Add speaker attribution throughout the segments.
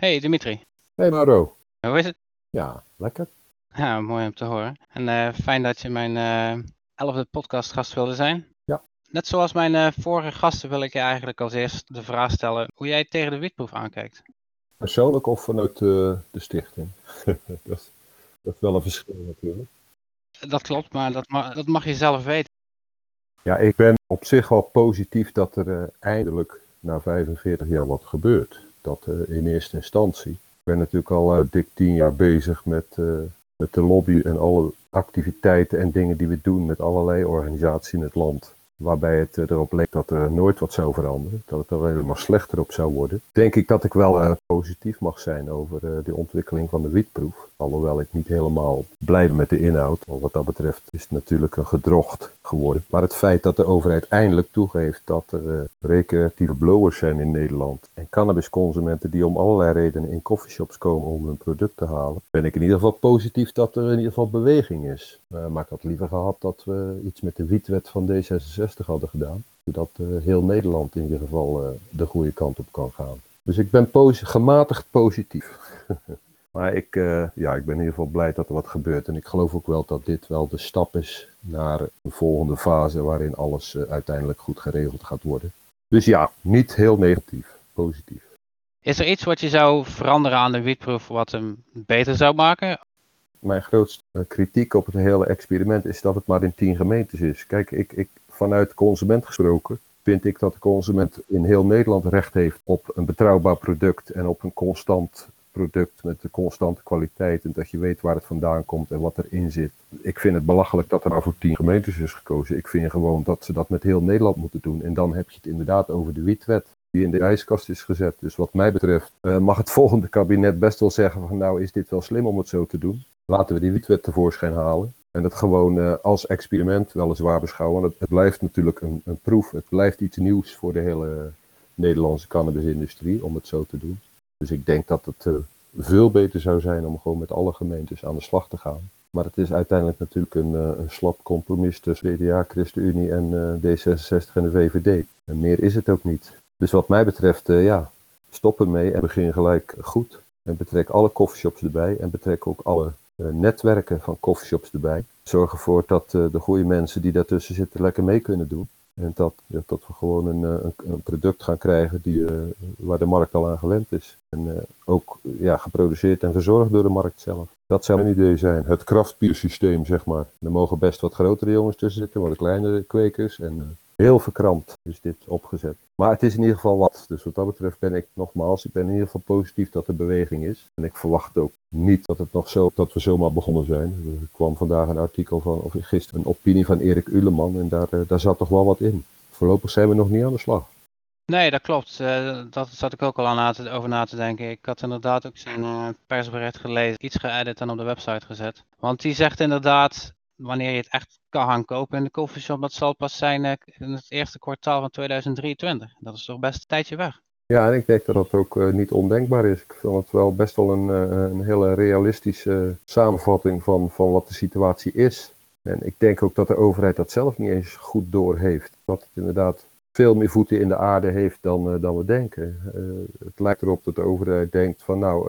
Speaker 1: Hey Dimitri,
Speaker 2: Hey Mauro.
Speaker 1: hoe is het?
Speaker 2: Ja, lekker.
Speaker 1: Ja, mooi om te horen. En eh, fijn dat je mijn eh, elfde podcastgast wilde zijn.
Speaker 2: Ja.
Speaker 1: Net zoals mijn eh, vorige gasten wil ik je eigenlijk als eerst de vraag stellen hoe jij tegen de wietproef aankijkt.
Speaker 2: Persoonlijk of vanuit de, de stichting? dat, is, dat is wel een verschil natuurlijk.
Speaker 1: Dat klopt, maar dat, ma dat mag je zelf weten.
Speaker 2: Ja, ik ben op zich wel positief dat er eindelijk na 45 jaar wat gebeurt. Dat eh, in eerste instantie. Ik ben natuurlijk al eh, dik 10 jaar bezig met, eh, met de lobby en alle activiteiten en dingen die we doen met allerlei organisaties in het land. Waarbij het erop leek dat er nooit wat zou veranderen. Dat het er helemaal slechter op zou worden. Denk ik dat ik wel positief mag zijn over de ontwikkeling van de wietproef. Alhoewel ik niet helemaal blij ben met de inhoud. Want wat dat betreft is het natuurlijk een gedrocht geworden. Maar het feit dat de overheid eindelijk toegeeft dat er eh, recreatieve blowers zijn in Nederland. En cannabisconsumenten die om allerlei redenen in coffeeshops komen om hun product te halen. Ben ik in ieder geval positief dat er in ieder geval beweging is. Eh, maar ik had liever gehad dat we iets met de wietwet van D66 hadden gedaan. Zodat eh, heel Nederland in ieder geval de goede kant op kan gaan. Dus ik ben gematigd positief. maar ik, eh, ja, ik ben in ieder geval blij dat er wat gebeurt. En ik geloof ook wel dat dit wel de stap is naar een volgende fase waarin alles eh, uiteindelijk goed geregeld gaat worden. Dus ja, niet heel negatief, positief.
Speaker 1: Is er iets wat je zou veranderen aan de wietproef wat hem beter zou maken?
Speaker 2: Mijn grootste eh, kritiek op het hele experiment is dat het maar in tien gemeentes is. Kijk, ik, ik, vanuit consument gesproken vind ik dat de consument in heel Nederland recht heeft op een betrouwbaar product en op een constant product met de constante kwaliteit en dat je weet waar het vandaan komt en wat erin zit. Ik vind het belachelijk dat er nou voor tien gemeentes is gekozen. Ik vind gewoon dat ze dat met heel Nederland moeten doen. En dan heb je het inderdaad over de wietwet die in de ijskast is gezet. Dus wat mij betreft eh, mag het volgende kabinet best wel zeggen van nou is dit wel slim om het zo te doen. Laten we die wietwet tevoorschijn halen. En dat gewoon eh, als experiment weliswaar beschouwen. Het, het blijft natuurlijk een, een proef. Het blijft iets nieuws voor de hele Nederlandse cannabisindustrie om het zo te doen. Dus ik denk dat het eh, veel beter zou zijn om gewoon met alle gemeentes aan de slag te gaan. Maar het is uiteindelijk natuurlijk een, eh, een slap compromis tussen CDA, ChristenUnie en eh, D66 en de VVD. En meer is het ook niet. Dus wat mij betreft, ja, stop ermee en begin gelijk goed. En betrek alle coffeeshops erbij en betrek ook alle netwerken van coffeeshops erbij. Zorg ervoor dat de goede mensen die daartussen zitten lekker mee kunnen doen. En dat, dat we gewoon een, eh, een, een product gaan krijgen die, eh, waar de markt al aan gewend is. En eh, ook ja, geproduceerd en verzorgd door de markt zelf. Dat zou een idee zijn. Het kraftbiersysteem, zeg maar. Er mogen best wat grotere jongens tussen zitten, wat kleinere kwekers. En heel verkrampt is dit opgezet. Maar het is in ieder geval wat. Dus wat dat betreft ben ik nogmaals, ik ben in ieder geval positief dat er beweging is. En ik verwacht ook niet dat het nog zo, dat we zomaar begonnen zijn. Er kwam vandaag een artikel van, of gisteren een opinie van Erik Uleman. En daar, eh, daar zat toch wel wat in. Voorlopig zijn we nog niet aan de slag.
Speaker 1: Nee, dat klopt. Eh, dat zat ik ook al aan over na te denken. Ik had inderdaad ook zijn eh, persbericht gelezen, iets geëdit en op de website gezet. Want die zegt inderdaad, wanneer je het echt kan gaan kopen in de koffieshop, dat zal pas zijn eh, in het eerste kwartaal van 2023. Dat is toch best een tijdje weg.
Speaker 2: Ja, en ik denk dat dat ook eh, niet ondenkbaar is. Ik vind het wel best wel een, eh, een hele realistische samenvatting van, van wat de situatie is. En ik denk ook dat de overheid dat zelf niet eens goed doorheeft. Dat het inderdaad veel meer voeten in de aarde heeft dan, dan we denken. Het lijkt erop dat de overheid denkt van nou,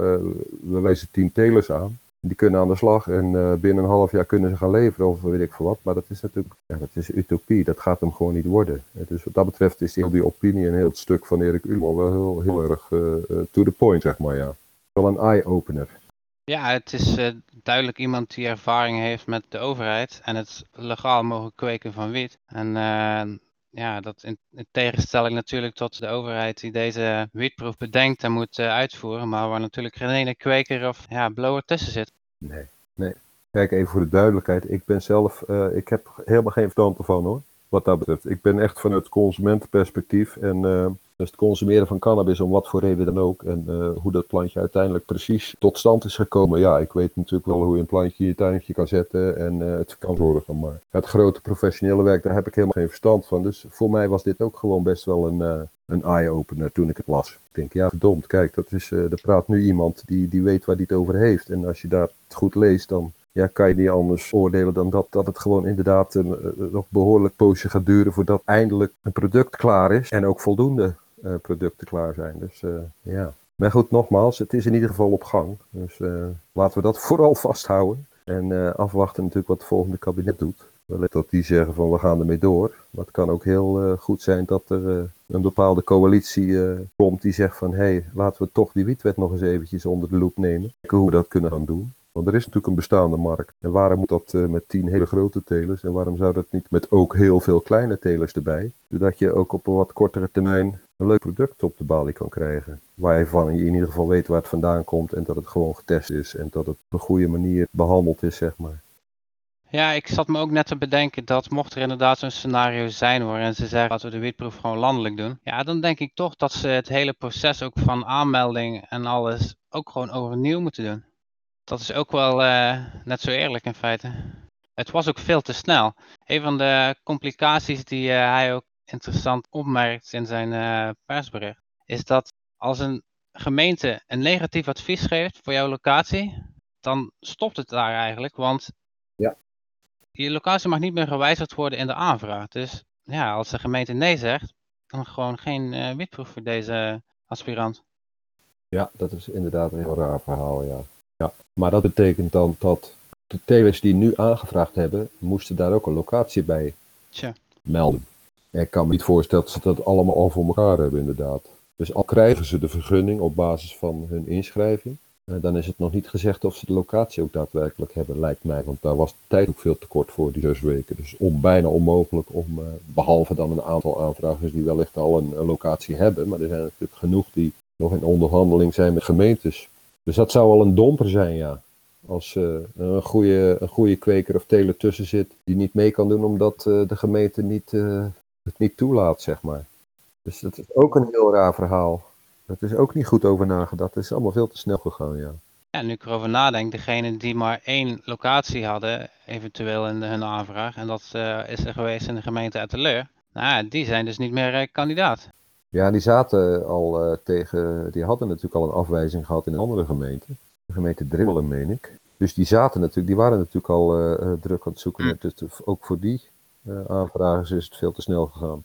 Speaker 2: we wijzen tien telers aan. Die kunnen aan de slag en eh, binnen een half jaar kunnen ze gaan leveren of weet ik veel wat. Maar dat is natuurlijk ja, dat is utopie. Dat gaat hem gewoon niet worden. Eh, Dus wat dat betreft is heel die opinie en heel het stuk van Erik Ullman wel heel, heel erg eh, to the point, zeg maar. Ja. Wel een eye-opener.
Speaker 1: Ja, het is duidelijk iemand die ervaring heeft met de overheid en het legaal mogen kweken van wiet. En ja, dat in, in tegenstelling natuurlijk tot de overheid die deze wietproef bedenkt en moet eh, uitvoeren, maar waar natuurlijk geen ene kweker of ja, blower tussen zit.
Speaker 2: Nee, nee. Kijk, even voor de duidelijkheid. Ik ben zelf, eh, ik heb helemaal geen verstand ervan hoor. Wat dat betreft. Ik ben echt vanuit consumentenperspectief. En eh, dus het consumeren van cannabis om wat voor reden dan ook. En eh, hoe dat plantje uiteindelijk precies tot stand is gekomen. Ja, ik weet natuurlijk wel hoe je een plantje in je tuintje kan zetten en eh, het kan zorgen. Maar het grote professionele werk, daar heb ik helemaal geen verstand van. Dus voor mij was dit ook gewoon best wel een, een eye-opener toen ik het las. Ik denk, ja verdomd, kijk, dat is, er praat nu iemand die, die weet waar die het over heeft. En als je dat goed leest, dan ja, kan je niet anders oordelen dan dat, dat het gewoon inderdaad een, eh, nog behoorlijk poosje gaat duren voordat eindelijk een product klaar is. En ook voldoende eh, producten klaar zijn. Dus eh, ja, Maar goed, nogmaals, het is in ieder geval op gang. Dus laten we dat vooral vasthouden. En afwachten natuurlijk wat het volgende kabinet doet. Wellicht dat die zeggen van we gaan ermee door. Maar het kan ook heel goed zijn dat er een bepaalde coalitie komt die zegt van hé, hey, laten we toch die wietwet nog eens eventjes onder de loep nemen. Kijken hoe we dat kunnen gaan doen. Want er is natuurlijk een bestaande markt. En waarom moet dat uh, met tien hele grote telers? En waarom zou dat niet met ook heel veel kleine telers erbij? Zodat je ook op een wat kortere termijn een leuk product op de balie kan krijgen. Waar je in ieder geval weet waar het vandaan komt en dat het gewoon getest is. En dat het op een goede manier behandeld is, zeg maar.
Speaker 1: Ja, ik zat me ook net te bedenken dat mocht er inderdaad zo'n scenario zijn en ze zeggen dat we de wietproef gewoon landelijk doen. Ja, dan denk ik toch dat ze het hele proces ook van aanmelding en alles ook gewoon overnieuw moeten doen. Dat is ook wel uh, net zo eerlijk in feite. Het was ook veel te snel. Een van de complicaties die uh, hij ook interessant opmerkt in zijn uh, persbericht, is dat als een gemeente een negatief advies geeft voor jouw locatie, dan stopt het daar eigenlijk, want
Speaker 2: ja.
Speaker 1: je locatie mag niet meer gewijzigd worden in de aanvraag. Dus ja, als de gemeente nee zegt, dan gewoon geen uh, witproef voor deze aspirant.
Speaker 2: Ja, dat is inderdaad een heel raar verhaal, ja. Ja, maar dat betekent dan dat de telers die nu aangevraagd hebben, moesten daar ook een locatie bij
Speaker 1: Tja.
Speaker 2: melden. En ik kan me niet voorstellen dat ze dat allemaal al voor elkaar hebben, inderdaad. Dus al krijgen ze de vergunning op basis van hun inschrijving, eh, dan is het nog niet gezegd of ze de locatie ook daadwerkelijk hebben, lijkt mij. Want daar was de tijd ook veel te kort voor, die zes weken. Dus om, bijna onmogelijk om, uh, behalve dan een aantal aanvragers die wellicht al een, een, locatie hebben. Maar er zijn natuurlijk genoeg die nog in onderhandeling zijn met gemeentes. Dus dat zou wel een domper zijn, ja. Als uh, een, goede, een goede kweker of teler tussen zit die niet mee kan doen omdat uh, de gemeente niet, uh, het niet toelaat, zeg maar. Dus dat is ook een heel raar verhaal. Dat is ook niet goed over nagedacht. Het is allemaal veel te snel gegaan, ja.
Speaker 1: Ja, nu ik erover nadenk, degene die maar één locatie hadden, eventueel in hun aanvraag, en dat is er geweest in de gemeente Etteleur, nou, die zijn dus niet meer kandidaat.
Speaker 2: Ja, die zaten al uh, tegen, die hadden natuurlijk al een afwijzing gehad in een andere gemeente. De gemeente Dribbelen, meen ik. Dus die zaten natuurlijk, die waren natuurlijk al uh, druk aan het zoeken. Dus ook voor die uh, aanvragers is het veel te snel gegaan.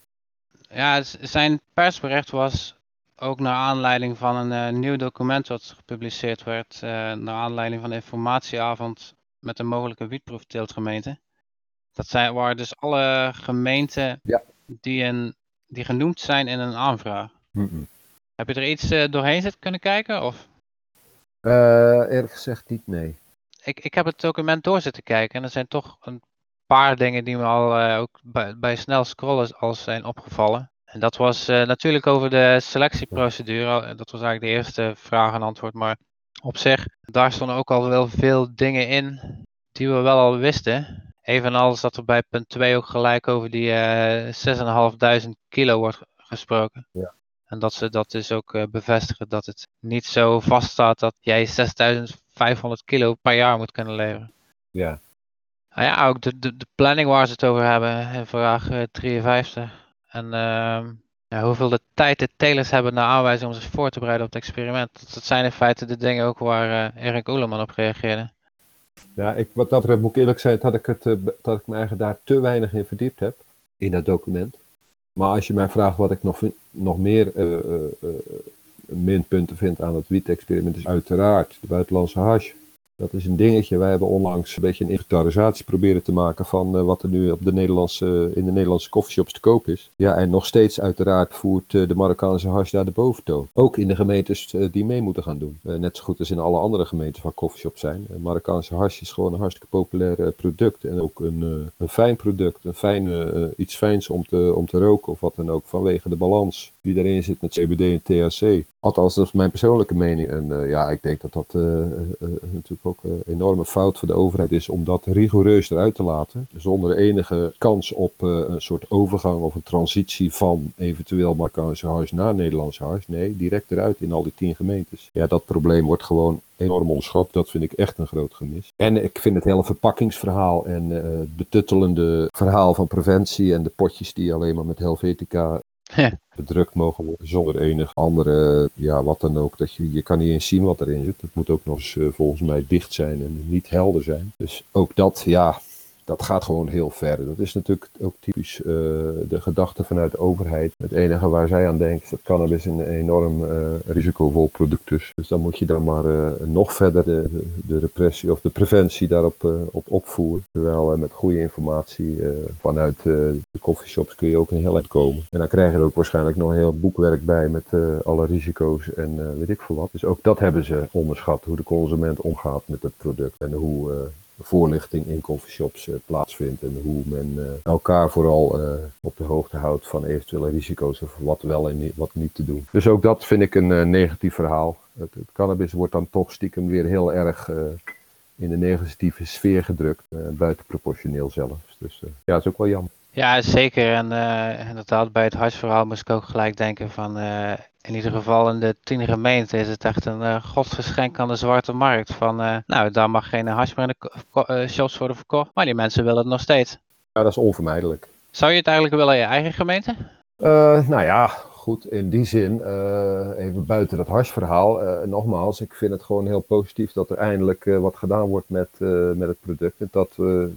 Speaker 1: Ja, zijn persbericht was ook naar aanleiding van een nieuw document wat gepubliceerd werd. naar aanleiding van de informatieavond met een mogelijke wietproefteeltgemeente. Dat zijn, waren dus alle gemeenten
Speaker 2: ja.
Speaker 1: die een die genoemd zijn in een aanvraag.
Speaker 2: Mm
Speaker 1: Heb je er iets uh, doorheen zitten kunnen kijken? Of?
Speaker 2: Uh, eerlijk gezegd niet, nee.
Speaker 1: Ik, ik heb het document door zitten kijken en er zijn toch een paar dingen die me al uh, ook bij, bij, snel scrollen al zijn opgevallen. En dat was natuurlijk over de selectieprocedure. Dat was eigenlijk de eerste vraag en antwoord. Maar op zich, daar stonden ook al wel veel dingen in die we wel al wisten. Evenals dat er bij punt 2 ook gelijk over die uh, 6.500 kilo wordt gesproken.
Speaker 2: Ja.
Speaker 1: En dat ze dat dus ook uh, bevestigen dat het niet zo vaststaat dat jij 6.500 kilo per jaar moet kunnen leveren.
Speaker 2: Ja.
Speaker 1: Nou ja, ook de, de, de planning waar ze het over hebben in vraag uh, 53. En uh, ja, hoeveel de tijd de telers hebben naar aanwijzing om zich voor te bereiden op het experiment. Dat zijn in feite de dingen ook waar Erik Oeleman op reageerde.
Speaker 2: Ja, ik, wat dat betreft moet ik eerlijk zijn dat ik, het, uh, dat ik me eigenlijk daar te weinig in verdiept heb, in dat document. Maar als je mij vraagt wat ik nog, nog meer uh, minpunten vind aan het wiet-experiment, is uiteraard de buitenlandse hash. Dat is een dingetje. Wij hebben onlangs een beetje een inventarisatie proberen te maken van uh, wat er nu op de Nederlandse, in de Nederlandse coffeeshops te koop is. Ja, en nog steeds uiteraard voert uh, de Marokkaanse hash daar de boventoon. Ook in de gemeentes uh, die mee moeten gaan doen. net zo goed als in alle andere gemeentes waar coffeeshops zijn. Marokkaanse hash is gewoon een hartstikke populair product. En ook een, een fijn product. Een fijn, iets fijns om te, om te roken of wat dan ook. Vanwege de balans die erin zit met CBD en THC. Althans, dat is mijn persoonlijke mening. En uh, ja, ik denk dat dat uh, uh, natuurlijk ook een enorme fout voor de overheid is om dat rigoureus eruit te laten. Zonder enige kans op een soort overgang of een transitie van eventueel Marokkaanse huis naar Nederlandse huis. Nee, direct eruit in al die tien gemeentes. Ja, dat probleem wordt gewoon enorm onderschat. Dat vind ik echt een groot gemis. En ik vind het hele verpakkingsverhaal en het betuttelende verhaal van preventie en de potjes die alleen maar met Helvetica bedrukt mogen worden zonder enig andere, ja, wat dan ook. Dat je, je kan niet eens zien wat erin zit. Het moet ook nog eens uh, volgens mij dicht zijn en niet helder zijn. Dus ook dat, ja, dat gaat gewoon heel ver. Dat is natuurlijk ook typisch uh, de gedachte vanuit de overheid. Het enige waar zij aan denken is dat cannabis een enorm uh, risicovol product is. Dus dan moet je dan maar uh, nog verder de, de, repressie of de preventie daarop op opvoeren. Terwijl met goede informatie vanuit de coffeeshops kun je ook een heel eind komen. En dan krijg je er ook waarschijnlijk nog heel boekwerk bij met alle risico's en weet ik veel wat. Dus ook dat hebben ze onderschat, hoe de consument omgaat met het product en hoe voorlichting in coffeeshops uh, plaatsvindt en hoe men uh, elkaar vooral uh, op de hoogte houdt van eventuele risico's of wat wel en wat niet te doen. Dus ook dat vind ik een negatief verhaal. Het, cannabis wordt dan toch stiekem weer heel erg in de negatieve sfeer gedrukt, buitenproportioneel zelfs. Dus ja, dat is ook wel jammer.
Speaker 1: Ja, zeker. En inderdaad, bij het hartverhaal moest ik ook gelijk denken van in ieder geval in de tien gemeenten is het echt een uh, godsgeschenk aan de zwarte markt. Van, uh, nou, daar mag geen hash meer in de uh, shops worden verkocht, maar die mensen willen het nog steeds.
Speaker 2: Ja, dat is onvermijdelijk.
Speaker 1: Zou je het eigenlijk willen in je eigen gemeente?
Speaker 2: nou ja, goed, in die zin, even buiten dat hashverhaal, nogmaals, ik vind het gewoon heel positief dat er eindelijk wat gedaan wordt met, met het product. En dat,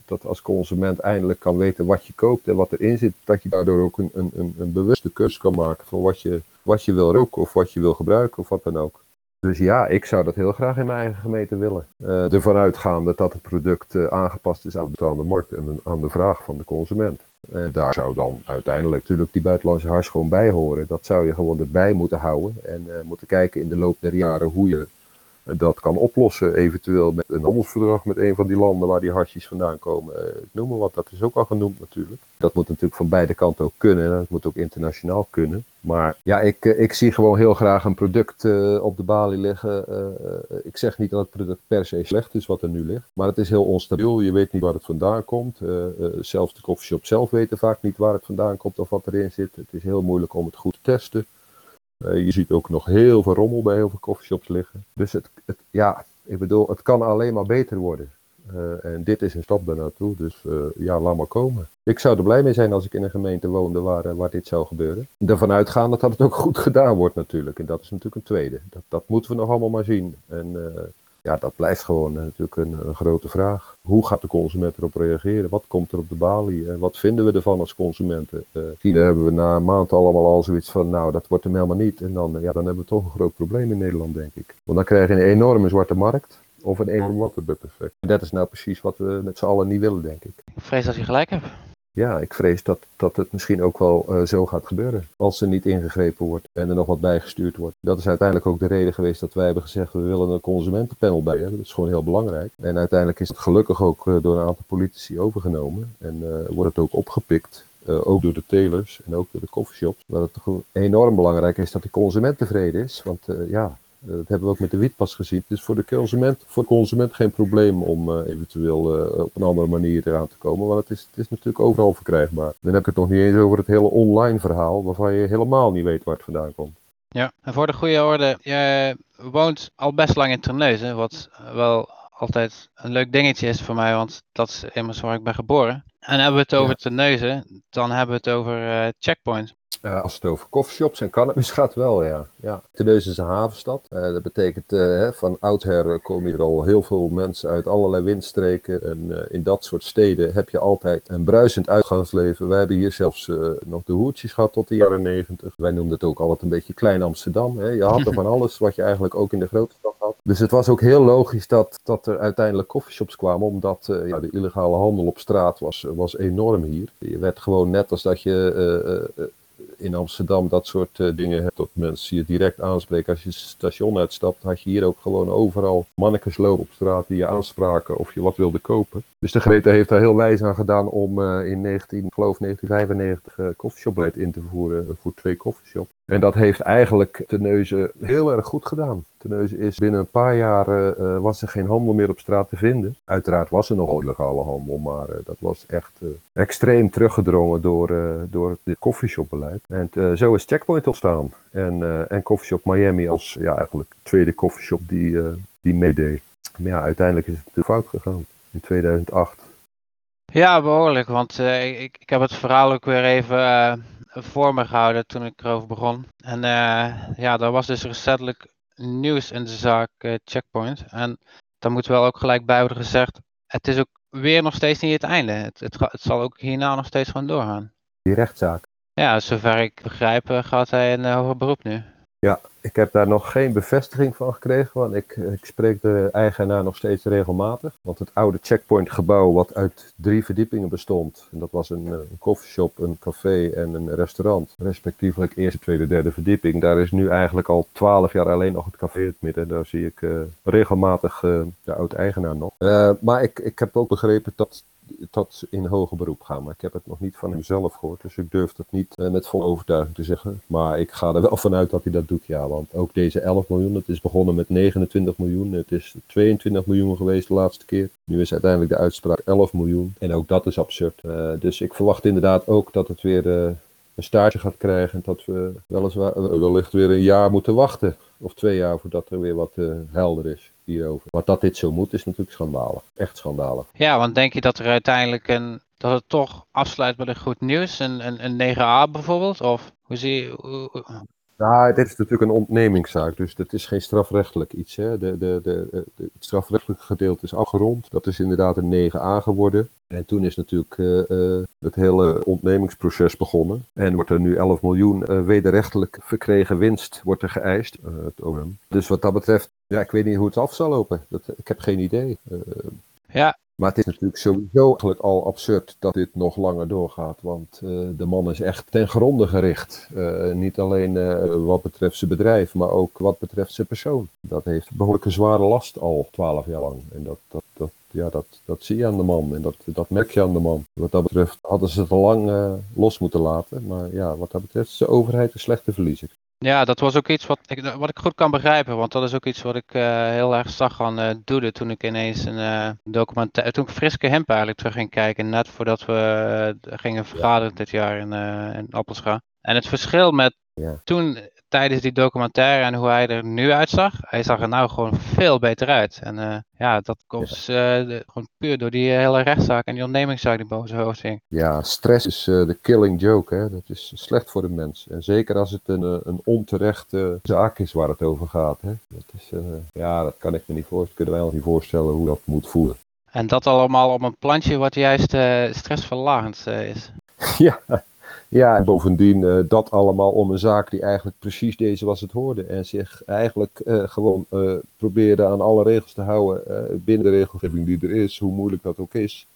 Speaker 2: dat als consument eindelijk kan weten wat je koopt en wat erin zit, dat je daardoor ook een, een, een bewuste keuze kan maken van wat je wat je wil roken of wat je wil gebruiken of wat dan ook. Dus ja, ik zou dat heel graag in mijn eigen gemeente willen. Uh, ervan uitgaande dat het product uh, aangepast is aan de markt en aan de vraag van de consument. En daar zou dan uiteindelijk natuurlijk die buitenlandse hars gewoon bij horen. Dat zou je gewoon erbij moeten houden en uh, moeten kijken in de loop der jaren hoe je dat kan oplossen. Eventueel met een handelsverdrag met een van die landen waar die harsjes vandaan komen. Eh, ik noem maar wat, dat is ook al genoemd natuurlijk. Dat moet natuurlijk van beide kanten ook kunnen. Dat moet ook internationaal kunnen. Maar ja, ik, eh, ik zie gewoon heel graag een product uh, op de balie liggen. Ik zeg niet dat het product per se slecht is wat er nu ligt. Maar het is heel onstabiel. Je weet niet waar het vandaan komt. zelfs de coffeeshop zelf weten vaak niet waar het vandaan komt of wat erin zit. Het is heel moeilijk om het goed te testen. Uh, je ziet ook nog heel veel rommel bij heel veel coffeeshops liggen. Dus het, het, ja, ik bedoel, het kan alleen maar beter worden. Uh, en dit is een stap daarnaartoe, dus uh, ja, laat maar komen. Ik zou er blij mee zijn als ik in een gemeente woonde waar, waar dit zou gebeuren. Ervan uitgaande dat het ook goed gedaan wordt natuurlijk. En dat is natuurlijk een tweede. Dat, dat moeten we nog allemaal maar zien. En ja, dat blijft gewoon eh, natuurlijk een, een, grote vraag. Hoe gaat de consument erop reageren? Wat komt er op de balie? En wat vinden we ervan als consumenten? Uh, hier hebben we na een maand allemaal al zoiets van, nou, dat wordt hem helemaal niet. En dan, ja, dan hebben we toch een groot probleem in Nederland, denk ik. Want dan krijg je een enorme zwarte markt of een enorm waterbed-effect. En dat is nou precies wat we met z'n allen niet willen, denk ik.
Speaker 1: Ik vrees dat je gelijk hebt
Speaker 2: ja, ik vrees dat, dat het misschien ook wel uh, zo gaat gebeuren. Als er niet ingegrepen wordt en er nog wat bijgestuurd wordt. Dat is uiteindelijk ook de reden geweest dat wij hebben gezegd: we willen een consumentenpanel bij hebben. Dat is gewoon heel belangrijk. En uiteindelijk is het gelukkig ook uh, door een aantal politici overgenomen. En uh, wordt het ook opgepikt. ook door de telers en ook door de coffeeshops. Dat het enorm belangrijk is dat de consument tevreden is. Want ja, eh, dat hebben we ook met de wietpas gezien. Het is voor de consument, voor de consument geen probleem om uh, eventueel uh, op een andere manier eraan te komen. Want het is, het is natuurlijk overal verkrijgbaar. Dan heb ik het nog niet eens over het hele online verhaal, waarvan je helemaal niet weet waar het vandaan komt.
Speaker 1: Ja, en voor de goede orde, je woont al best lang in Terneuzen, wat wel altijd een leuk dingetje is voor mij, want dat is immers waar ik ben geboren. En hebben we het over ja. Terneuzen, dan hebben we het over uh, Checkpoint.
Speaker 2: Uh, als het over coffeeshops en cannabis gaat wel, ja. ja. Terneuzen is een havenstad. Uh, dat betekent, uh, van oudsher komen hier al heel veel mensen uit allerlei windstreken. En in dat soort steden heb je altijd een bruisend uitgangsleven. Wij hebben hier zelfs nog de hoertjes gehad tot de jaren negentig. Wij noemden het ook altijd een beetje Klein Amsterdam. Hè. Je had er van alles wat je eigenlijk ook in de grote stad had. Dus het was ook heel logisch dat, dat er uiteindelijk coffeeshops kwamen. Omdat ja, de illegale handel op straat was, was enorm hier. Je werd gewoon net als dat je in Amsterdam dat soort uh, dingen hebt. Dat mensen je direct aanspreken. Als je het station uitstapt, had je hier ook gewoon overal mannekes lopen op straat die je aanspraken of je wat wilde kopen. Dus de gemeente heeft daar heel wijs aan gedaan om uh, in 19, geloof 1995 uh, koffieshopbeleid in te voeren voor twee koffieshops. En dat heeft eigenlijk Teneuzen heel erg goed gedaan. Teneuzen is binnen een paar jaar uh, was er geen handel meer op straat te vinden. Uiteraard was er nog illegale handel, maar uh, dat was echt uh, extreem teruggedrongen door, door het koffieshopbeleid. En zo is Checkpoint ontstaan. En, en Coffeeshop Miami als ja, eigenlijk tweede koffieshop die, die meedeed. Maar ja, uiteindelijk is het natuurlijk fout gegaan in 2008.
Speaker 1: Ja, behoorlijk, want ik, ik heb het verhaal ook weer even voor me gehouden toen ik erover begon. En uh, ja, daar was dus recentelijk nieuws in de zaak uh, Checkpoint. En daar moet wel ook gelijk bij worden gezegd, het is ook weer nog steeds niet het einde. Het, het, het zal ook hierna nog steeds gewoon doorgaan.
Speaker 2: Die rechtszaak.
Speaker 1: Ja, zover ik begrijp gaat hij een hoger beroep nu.
Speaker 2: Ja, ik heb daar nog geen bevestiging van gekregen, want ik, ik spreek de eigenaar nog steeds regelmatig. Want het oude checkpoint gebouw, wat uit drie verdiepingen bestond, en dat was een, een coffeeshop, een café en een restaurant, respectievelijk eerste, tweede, derde verdieping, daar is nu eigenlijk al twaalf jaar alleen nog het café in het midden. Daar zie ik uh, regelmatig de oude-eigenaar nog. Uh, maar ik, ik heb ook begrepen dat tot in hoger beroep gaan. Maar ik heb het nog niet van hemzelf gehoord. Dus ik durf dat niet uh, met volle overtuiging te zeggen. Maar ik ga er wel vanuit dat hij dat doet, ja. Want ook deze 11 miljoen, het is begonnen met 29 miljoen. Het is 22 miljoen geweest de laatste keer. Nu is uiteindelijk de uitspraak 11 miljoen. En ook dat is absurd. Uh, dus ik verwacht inderdaad ook dat het weer uh, een staartje gaat krijgen. En dat we weliswaar wellicht weer een jaar moeten wachten. Of twee jaar voordat er weer wat helder is hierover. Maar dat dit zo moet is natuurlijk schandalig. Echt schandalig.
Speaker 1: Ja, want denk je dat er uiteindelijk een, dat het toch afsluit met een goed nieuws? Een, een, een 9a bijvoorbeeld? Of hoe zie je...
Speaker 2: Nou, dit is natuurlijk een ontnemingszaak, dus dat is geen strafrechtelijk iets. Hè. De, de, de, de, het strafrechtelijke gedeelte is afgerond. Dat is inderdaad een 9a geworden. En toen is natuurlijk uh, uh, het hele ontnemingsproces begonnen. En wordt er nu 11 miljoen uh, wederrechtelijk verkregen winst wordt er geëist. het OM. Dus wat dat betreft, ja, ik weet niet hoe het af zal lopen. Dat, ik heb geen idee.
Speaker 1: ja,
Speaker 2: maar het is natuurlijk sowieso eigenlijk al absurd dat dit nog langer doorgaat. Want de man is echt ten gronde gericht. Niet alleen wat betreft zijn bedrijf, maar ook wat betreft zijn persoon. Dat heeft behoorlijke zware last al twaalf jaar lang. En dat, dat, dat, ja, dat, dat zie je aan de man en dat, dat merk je aan de man. Wat dat betreft hadden ze het al lang los moeten laten. Maar ja, wat dat betreft is de overheid een slechte verliezer.
Speaker 1: Ja, dat was ook iets wat ik, wat ik goed kan begrijpen. Want dat is ook iets wat ik uh, heel erg zag aan uh, Doede toen ik ineens een uh, documentaire... Toen ik Friske Hemp eigenlijk terug ging kijken. Net voordat we gingen vergaderen dit jaar in, in Appelscha. En het verschil met
Speaker 2: ja.
Speaker 1: toen tijdens die documentaire en hoe hij er nu uitzag. Hij zag er nou gewoon veel beter uit. En uh, ja, dat komt ja. uh, de, gewoon puur door die hele rechtszaak en die ondernemingszaak die boven zijn hoofd hing.
Speaker 2: Ja, stress is uh, de killing joke. Hè? Dat is slecht voor de mens. En zeker als het een, een onterechte zaak is waar het over gaat. Hè? Dat is, ja, dat kan ik me niet voorstellen. Kunnen wij ons niet voorstellen hoe dat moet voelen.
Speaker 1: En dat allemaal op een plantje wat juist stressverlagend is.
Speaker 2: ja. Ja, en bovendien uh, dat allemaal om een zaak die eigenlijk precies deze was het hoorde. En zich eigenlijk uh, gewoon uh, probeerde aan alle regels te houden binnen de regelgeving die er is, hoe moeilijk dat ook is.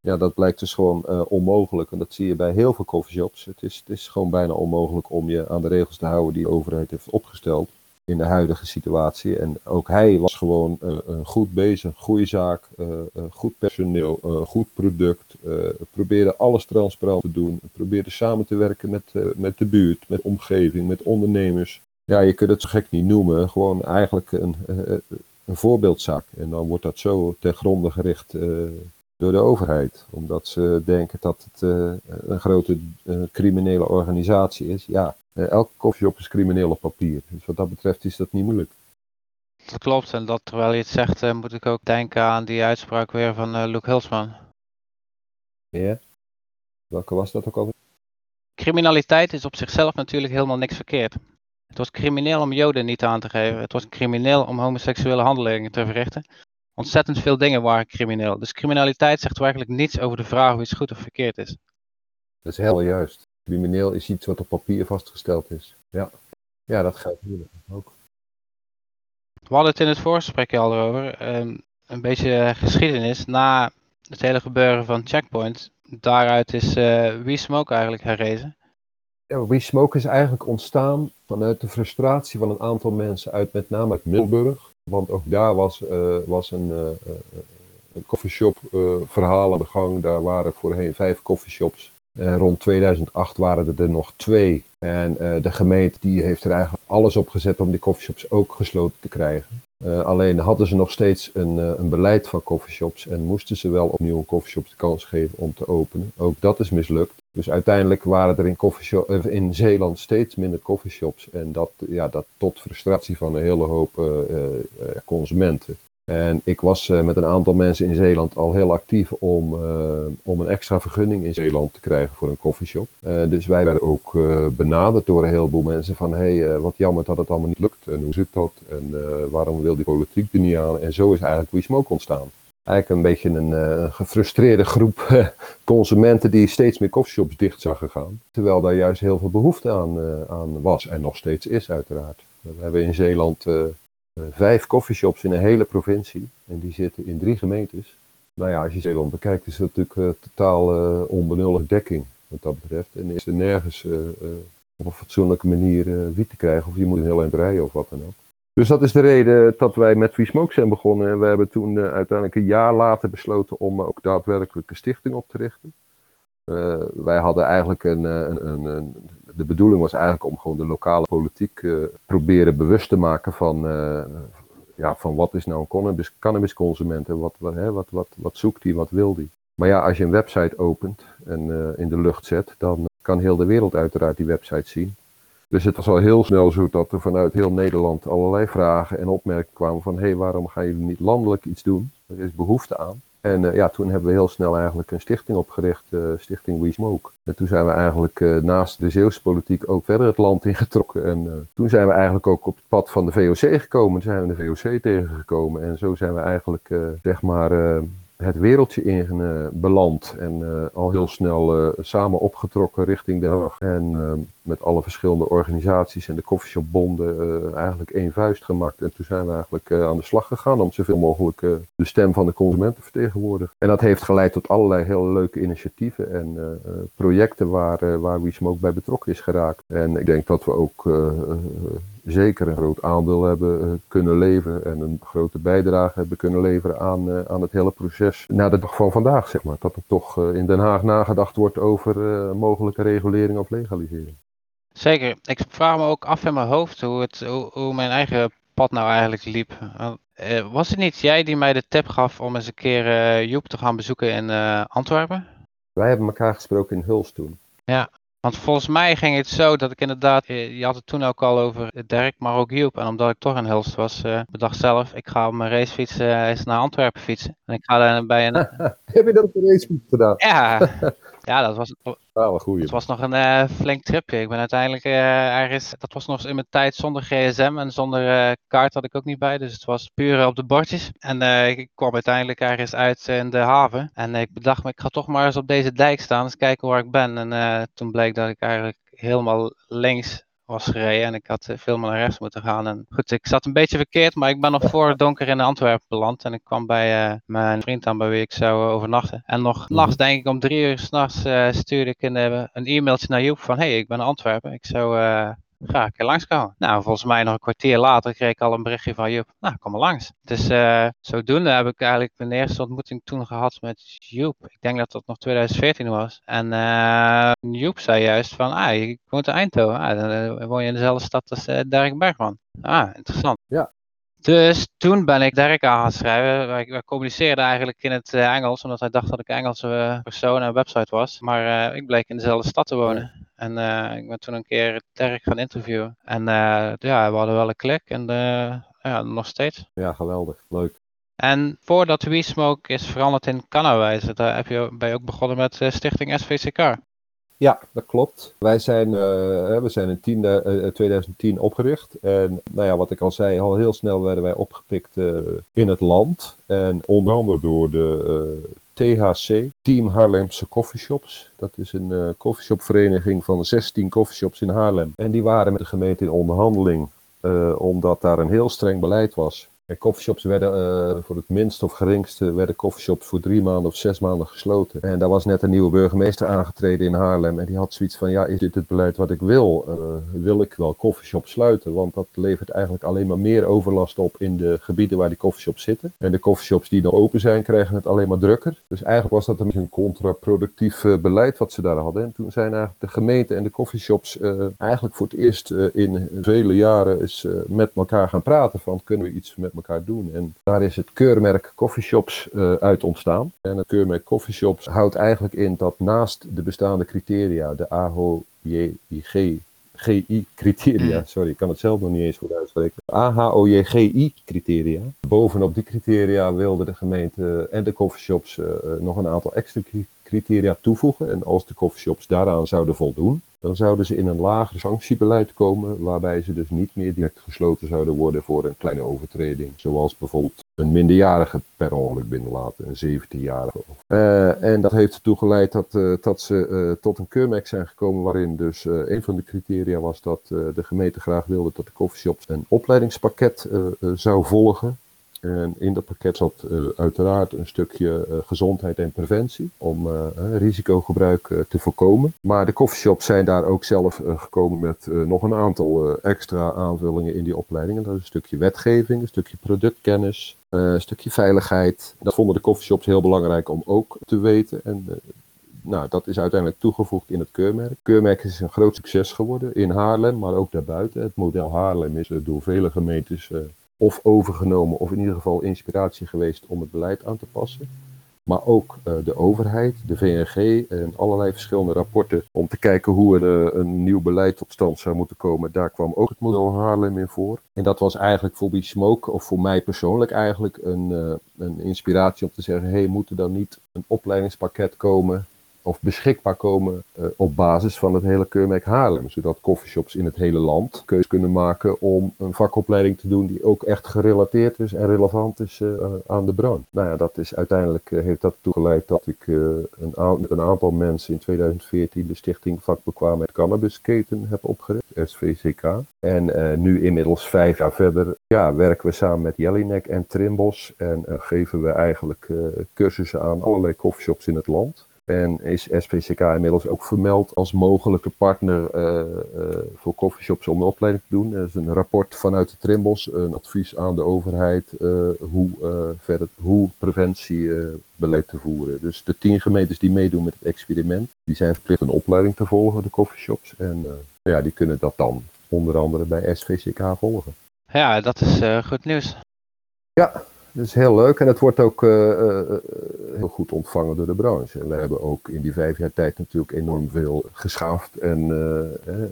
Speaker 2: Ja, dat blijkt dus gewoon onmogelijk. En dat zie je bij heel veel coffeeshops. Het is, het is gewoon bijna onmogelijk om je aan de regels te houden die de overheid heeft opgesteld in de huidige situatie. En ook hij was gewoon uh, goed bezig, goede zaak, uh, goed personeel, goed product. probeerde alles transparant te doen. Probeerde samen te werken met, met de buurt, met de omgeving, met ondernemers. Ja, je kunt het zo gek niet noemen. Gewoon eigenlijk een, een voorbeeldzaak. En dan wordt dat zo ten gronde gericht door de overheid. Omdat ze denken dat het een grote criminele organisatie is. Ja, uh, elke koffieshop is crimineel op papier. Dus wat dat betreft is dat niet moeilijk.
Speaker 1: Dat klopt. En dat terwijl je het zegt, uh, moet ik ook denken aan die uitspraak weer van uh, Luke Hulsman.
Speaker 2: Ja? Welke was dat ook alweer?
Speaker 1: Criminaliteit is op zichzelf natuurlijk helemaal niks verkeerd. Het was crimineel om Joden niet aan te geven. Het was crimineel om homoseksuele handelingen te verrichten. Ontzettend veel dingen waren crimineel. Dus criminaliteit zegt werkelijk niets over de vraag of iets goed of verkeerd is.
Speaker 2: Dat is heel juist. Crimineel is iets wat op papier vastgesteld is. Ja, ja dat geldt hier ook.
Speaker 1: We hadden het in het voorgesprek al over. Um, een beetje geschiedenis. Na het hele gebeuren van Checkpoint, daaruit is uh, We Smoke eigenlijk herrezen.
Speaker 2: Ja, We Smoke is eigenlijk ontstaan vanuit de frustratie van een aantal mensen uit met name uit Middelburg. Want ook daar was, uh, was een, uh, een coffeeshop verhaal aan de gang. Daar waren voorheen vijf coffeeshops uh, rond 2008 waren er, er nog twee. En uh, de gemeente die heeft er eigenlijk alles op gezet om die coffeeshops ook gesloten te krijgen. Uh, alleen hadden ze nog steeds een, een beleid van coffeeshops en moesten ze wel opnieuw een coffeeshop de kans geven om te openen. Ook dat is mislukt. Dus uiteindelijk waren er in, in Zeeland steeds minder coffeeshops. En dat, ja, dat tot frustratie van een hele hoop consumenten. En ik was uh, met een aantal mensen in Zeeland al heel actief om, uh, om een extra vergunning in Zeeland te krijgen voor een coffeeshop. Uh, dus wij werden ook benaderd door een heleboel mensen van hé, hey, wat jammer dat het allemaal niet lukt en hoe zit dat en waarom wil die politiek er niet aan. En zo is eigenlijk We Smoke ontstaan. eigenlijk een beetje een gefrustreerde groep consumenten die steeds meer coffeeshops dicht zagen gaan. Terwijl daar juist heel veel behoefte aan, aan was en nog steeds is uiteraard. We hebben in Zeeland vijf coffeeshops in een hele provincie en die zitten in drie gemeentes. Nou ja, als je Zeeland bekijkt is het natuurlijk totaal onbenullige dekking wat dat betreft. En is er nergens op een fatsoenlijke manier wiet te krijgen of je moet een heel eind rijden of wat dan ook. Dus dat is de reden dat wij met Smoke zijn begonnen. En we hebben toen uiteindelijk een jaar later besloten om ook daadwerkelijk een stichting op te richten. Wij hadden eigenlijk eh, een, een, een, De bedoeling was eigenlijk om gewoon de lokale politiek uh, proberen bewust te maken van. ja, van wat is nou een cannabis, cannabisconsument en wat, wat, hè, wat, wat, wat zoekt hij, wat wil hij. Maar ja, als je een website opent en in de lucht zet, dan kan heel de wereld uiteraard die website zien. Dus het was al heel snel zo dat er vanuit heel Nederland allerlei vragen en opmerkingen kwamen van hé, hey, waarom gaan jullie niet landelijk iets doen? Er is behoefte aan. En uh, ja, toen hebben we heel snel eigenlijk een stichting opgericht, uh, Stichting We Smoke. En toen zijn we eigenlijk uh, naast de Zeeuwse politiek ook verder het land ingetrokken. En toen zijn we eigenlijk ook op het pad van de VOC gekomen. Toen zijn we de VOC tegengekomen. En zo zijn we eigenlijk, zeg maar, het wereldje in uh, beland en uh, al heel snel uh, samen opgetrokken richting Den Haag. En met alle verschillende organisaties en de koffieshopbonden eigenlijk één vuist gemaakt. En toen zijn we eigenlijk aan de slag gegaan om zoveel mogelijk de stem van de consument te vertegenwoordigen. En dat heeft geleid tot allerlei hele leuke initiatieven en projecten waar, waar ook bij betrokken is geraakt. En ik denk dat we ook zeker een groot aandeel hebben eh, kunnen leveren en een grote bijdrage hebben kunnen leveren aan, eh, aan het hele proces na de dag van vandaag, zeg maar. Dat er toch eh, in Den Haag nagedacht wordt over mogelijke regulering of legalisering.
Speaker 1: Zeker. Ik vraag me ook af in mijn hoofd hoe, het, hoe, hoe mijn eigen pad nou eigenlijk liep. was het niet jij die mij de tip gaf om eens een keer Joep te gaan bezoeken in Antwerpen?
Speaker 2: Wij hebben elkaar gesproken in Huls toen.
Speaker 1: Ja, want volgens mij ging het zo dat ik inderdaad, eh, je had het toen ook al over Dirk, maar ook Joep. En omdat ik toch in Hulst was, uh, bedacht zelf, ik ga op mijn racefiets uh, eens naar Antwerpen fietsen. En ik ga dan bij een...
Speaker 2: Heb je dat op de racefiets gedaan?
Speaker 1: Ja, ja dat was,
Speaker 2: wel een
Speaker 1: het was nog een uh, flink tripje. Ik ben uiteindelijk ergens, dat was nog in mijn tijd zonder gsm en zonder kaart had ik ook niet bij. Dus het was puur op de bordjes. En ik kwam uiteindelijk ergens uit in de haven. En ik bedacht me, ik ga toch maar eens op deze dijk staan, eens kijken waar ik ben. En toen bleek dat ik eigenlijk helemaal links was gereden en ik had eh, veel meer naar rechts moeten gaan. En goed, ik zat een beetje verkeerd, maar ik ben nog voor het donker in Antwerpen beland. En ik kwam bij uh, mijn vriend aan bij wie ik zou overnachten. En nog mhm. nachts, denk ik om drie uur s'nachts, uh, stuurde ik een, een e-mailtje naar Joep van... hey, ik ben in Antwerpen, ik zou Ga ik er langs komen. Nou, volgens mij nog een kwartier later kreeg ik al een berichtje van Joep. Nou, kom maar langs. Dus uh, zodoende heb ik eigenlijk mijn eerste ontmoeting toen gehad met Joep. Ik denk dat dat nog 2014 was. En uh, Joep zei juist van, ah, je woont in Eindhoven. Ah, dan woon je in dezelfde stad als uh, Bergman. Ah, interessant.
Speaker 2: Ja.
Speaker 1: Dus toen ben ik Dirk aan gaan schrijven. Wij, communiceerden eigenlijk in het Engels, omdat hij dacht dat ik een Engelse persoon en website was. Maar ik bleek in dezelfde stad te wonen. En uh, ik ben toen een keer Dirk gaan interviewen. En uh, ja, we hadden wel een klik en ja, nog steeds.
Speaker 2: Ja, geweldig. Leuk.
Speaker 1: En voordat WeSmoke is veranderd in Cannawijze, daar heb je, ben je ook begonnen met Stichting SVCK.
Speaker 2: Ja, dat klopt. Wij zijn, we zijn in 10, 2010 opgericht. En nou ja, wat ik al zei, al heel snel werden wij opgepikt in het land. En onder andere door de THC, Team Haarlemse Coffeeshops. Dat is een uh, coffeeshopvereniging van 16 coffeeshops in Haarlem. En die waren met de gemeente in onderhandeling, omdat daar een heel streng beleid was Coffeeshops werden uh, voor het minst of geringste werden coffeeshops voor drie maanden of zes maanden gesloten. En daar was net een nieuwe burgemeester aangetreden in Haarlem. En die had zoiets van, ja, is dit het beleid wat ik wil? Uh, wil ik wel coffeeshops sluiten? Want dat levert eigenlijk alleen maar meer overlast op in de gebieden waar die coffeeshops zitten. En de coffeeshops die nog open zijn, krijgen het alleen maar drukker. Dus eigenlijk was dat een contraproductief uh, beleid wat ze daar hadden. En toen zijn eigenlijk de gemeente en de coffeeshops eigenlijk voor het eerst in vele jaren eens met elkaar gaan praten van, kunnen we iets met elkaar doen. En daar is het keurmerk coffeeshops uh, uit ontstaan. En het keurmerk coffeeshops houdt eigenlijk in dat naast de bestaande criteria, de AHOJG GI-criteria, mm. sorry, ik kan het zelf nog niet eens goed uitspreken. AHOJGI-criteria. Bovenop die criteria wilde de gemeente en de coffeeshops uh, nog een aantal extra criteria toevoegen. En als de coffeeshops daaraan zouden voldoen, dan zouden ze in een lager sanctiebeleid komen, waarbij ze dus niet meer direct gesloten zouden worden voor een kleine overtreding. Zoals bijvoorbeeld een minderjarige per ongeluk binnenlaten, een 17-jarige. Uh, en dat heeft ertoe geleid dat, uh, dat ze uh, tot een keurmerk zijn gekomen waarin dus een van de criteria was dat de gemeente graag wilde dat de coffeeshops een opleidingspakket zou volgen. En in dat pakket zat uh, uiteraard een stukje uh, gezondheid en preventie om uh, risicogebruik te voorkomen. Maar de coffeeshops zijn daar ook zelf gekomen met nog een aantal extra aanvullingen in die opleidingen. Dat is een stukje wetgeving, een stukje productkennis, een stukje veiligheid. Dat vonden de coffeeshops heel belangrijk om ook te weten. En nou, dat is uiteindelijk toegevoegd in het keurmerk. Keurmerk is een groot succes geworden in Haarlem, maar ook daarbuiten. Het model Haarlem is door vele gemeentes of overgenomen of in ieder geval inspiratie geweest om het beleid aan te passen. Maar ook uh, de overheid, de VNG en allerlei verschillende rapporten om te kijken hoe er uh, een nieuw beleid tot stand zou moeten komen. Daar kwam ook het model Haarlem in voor. En dat was eigenlijk voor Smoke, of voor mij persoonlijk eigenlijk, een, uh, een inspiratie om te zeggen, hey, moet er dan niet een opleidingspakket komen of beschikbaar komen uh, op basis van het hele keurmerk Haarlem. Zodat coffeeshops in het hele land keuze kunnen maken om een vakopleiding te doen die ook echt gerelateerd is en relevant is uh, aan de branche. Nou ja, dat is uiteindelijk uh, heeft dat toegeleid dat ik een, een aantal mensen in 2014 de stichting Vakbekwaamheid Cannabisketen heb opgericht, SVCK. En nu inmiddels vijf jaar verder ja, werken we samen met Jellinek en Trimbos en geven we eigenlijk cursussen aan allerlei coffeeshops in het land. En is SPCK inmiddels ook vermeld als mogelijke partner uh, uh, voor coffeeshops om de opleiding te doen. Er is een rapport vanuit de Trimbos, een advies aan de overheid uh, hoe, verder, hoe preventiebeleid te voeren. Dus de tien gemeentes die meedoen met het experiment, die zijn verplicht een opleiding te volgen, de coffeeshops. En ja, die kunnen dat dan onder andere bij SVCK volgen.
Speaker 1: Ja, dat is goed nieuws.
Speaker 2: Ja, dat is heel leuk en het wordt ook uh, uh, heel goed ontvangen door de branche. En we hebben ook in die vijf jaar tijd natuurlijk enorm veel geschaafd en uh,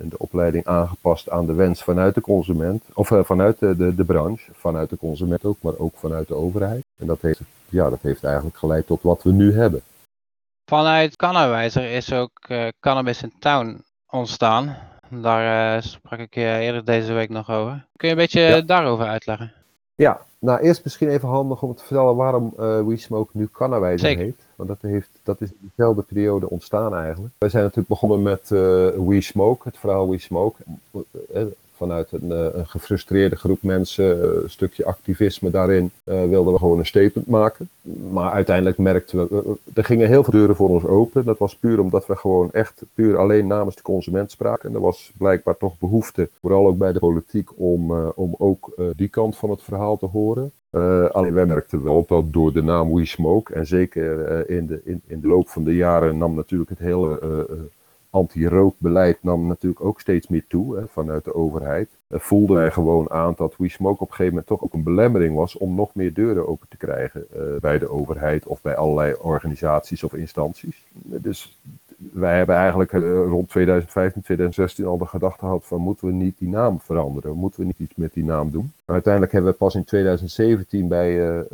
Speaker 2: de opleiding aangepast aan de wens vanuit de consument, of vanuit de, de, de, branche, vanuit de consument ook, maar ook vanuit de overheid. En dat heeft, ja, dat heeft eigenlijk geleid tot wat we nu hebben.
Speaker 1: Vanuit Cannawijzer is ook Cannabis in Town ontstaan. Daar sprak ik eerder deze week nog over. Kun je een beetje ja. daarover uitleggen?
Speaker 2: Ja, nou eerst misschien even handig om te vertellen waarom uh, WeSmoke nu Cannawijzer heeft. Want dat, heeft, dat is in dezelfde periode ontstaan eigenlijk. Wij zijn natuurlijk begonnen met uh, WeSmoke, het verhaal WeSmoke. Uh, vanuit een, een, gefrustreerde groep mensen, een stukje activisme daarin, wilden we gewoon een statement maken. Maar uiteindelijk merkten we, er gingen heel veel deuren voor ons open. Dat was puur omdat we gewoon echt puur alleen namens de consument spraken. En er was blijkbaar toch behoefte, vooral ook bij de politiek, om, om ook die kant van het verhaal te horen. Alleen wij merkten wel dat door de naam We Smoke, en zeker in, de, in, in de loop van de jaren nam natuurlijk het hele anti-rookbeleid nam natuurlijk ook steeds meer toe hè, vanuit de overheid. voelden wij gewoon aan dat We Smoke op een gegeven moment toch ook een belemmering was om nog meer deuren open te krijgen bij de overheid of bij allerlei organisaties of instanties. Dus wij hebben eigenlijk rond 2015, 2016 al de gedachte gehad van moeten we niet die naam veranderen? Moeten we niet iets met die naam doen? Uiteindelijk hebben we pas in 2017 bij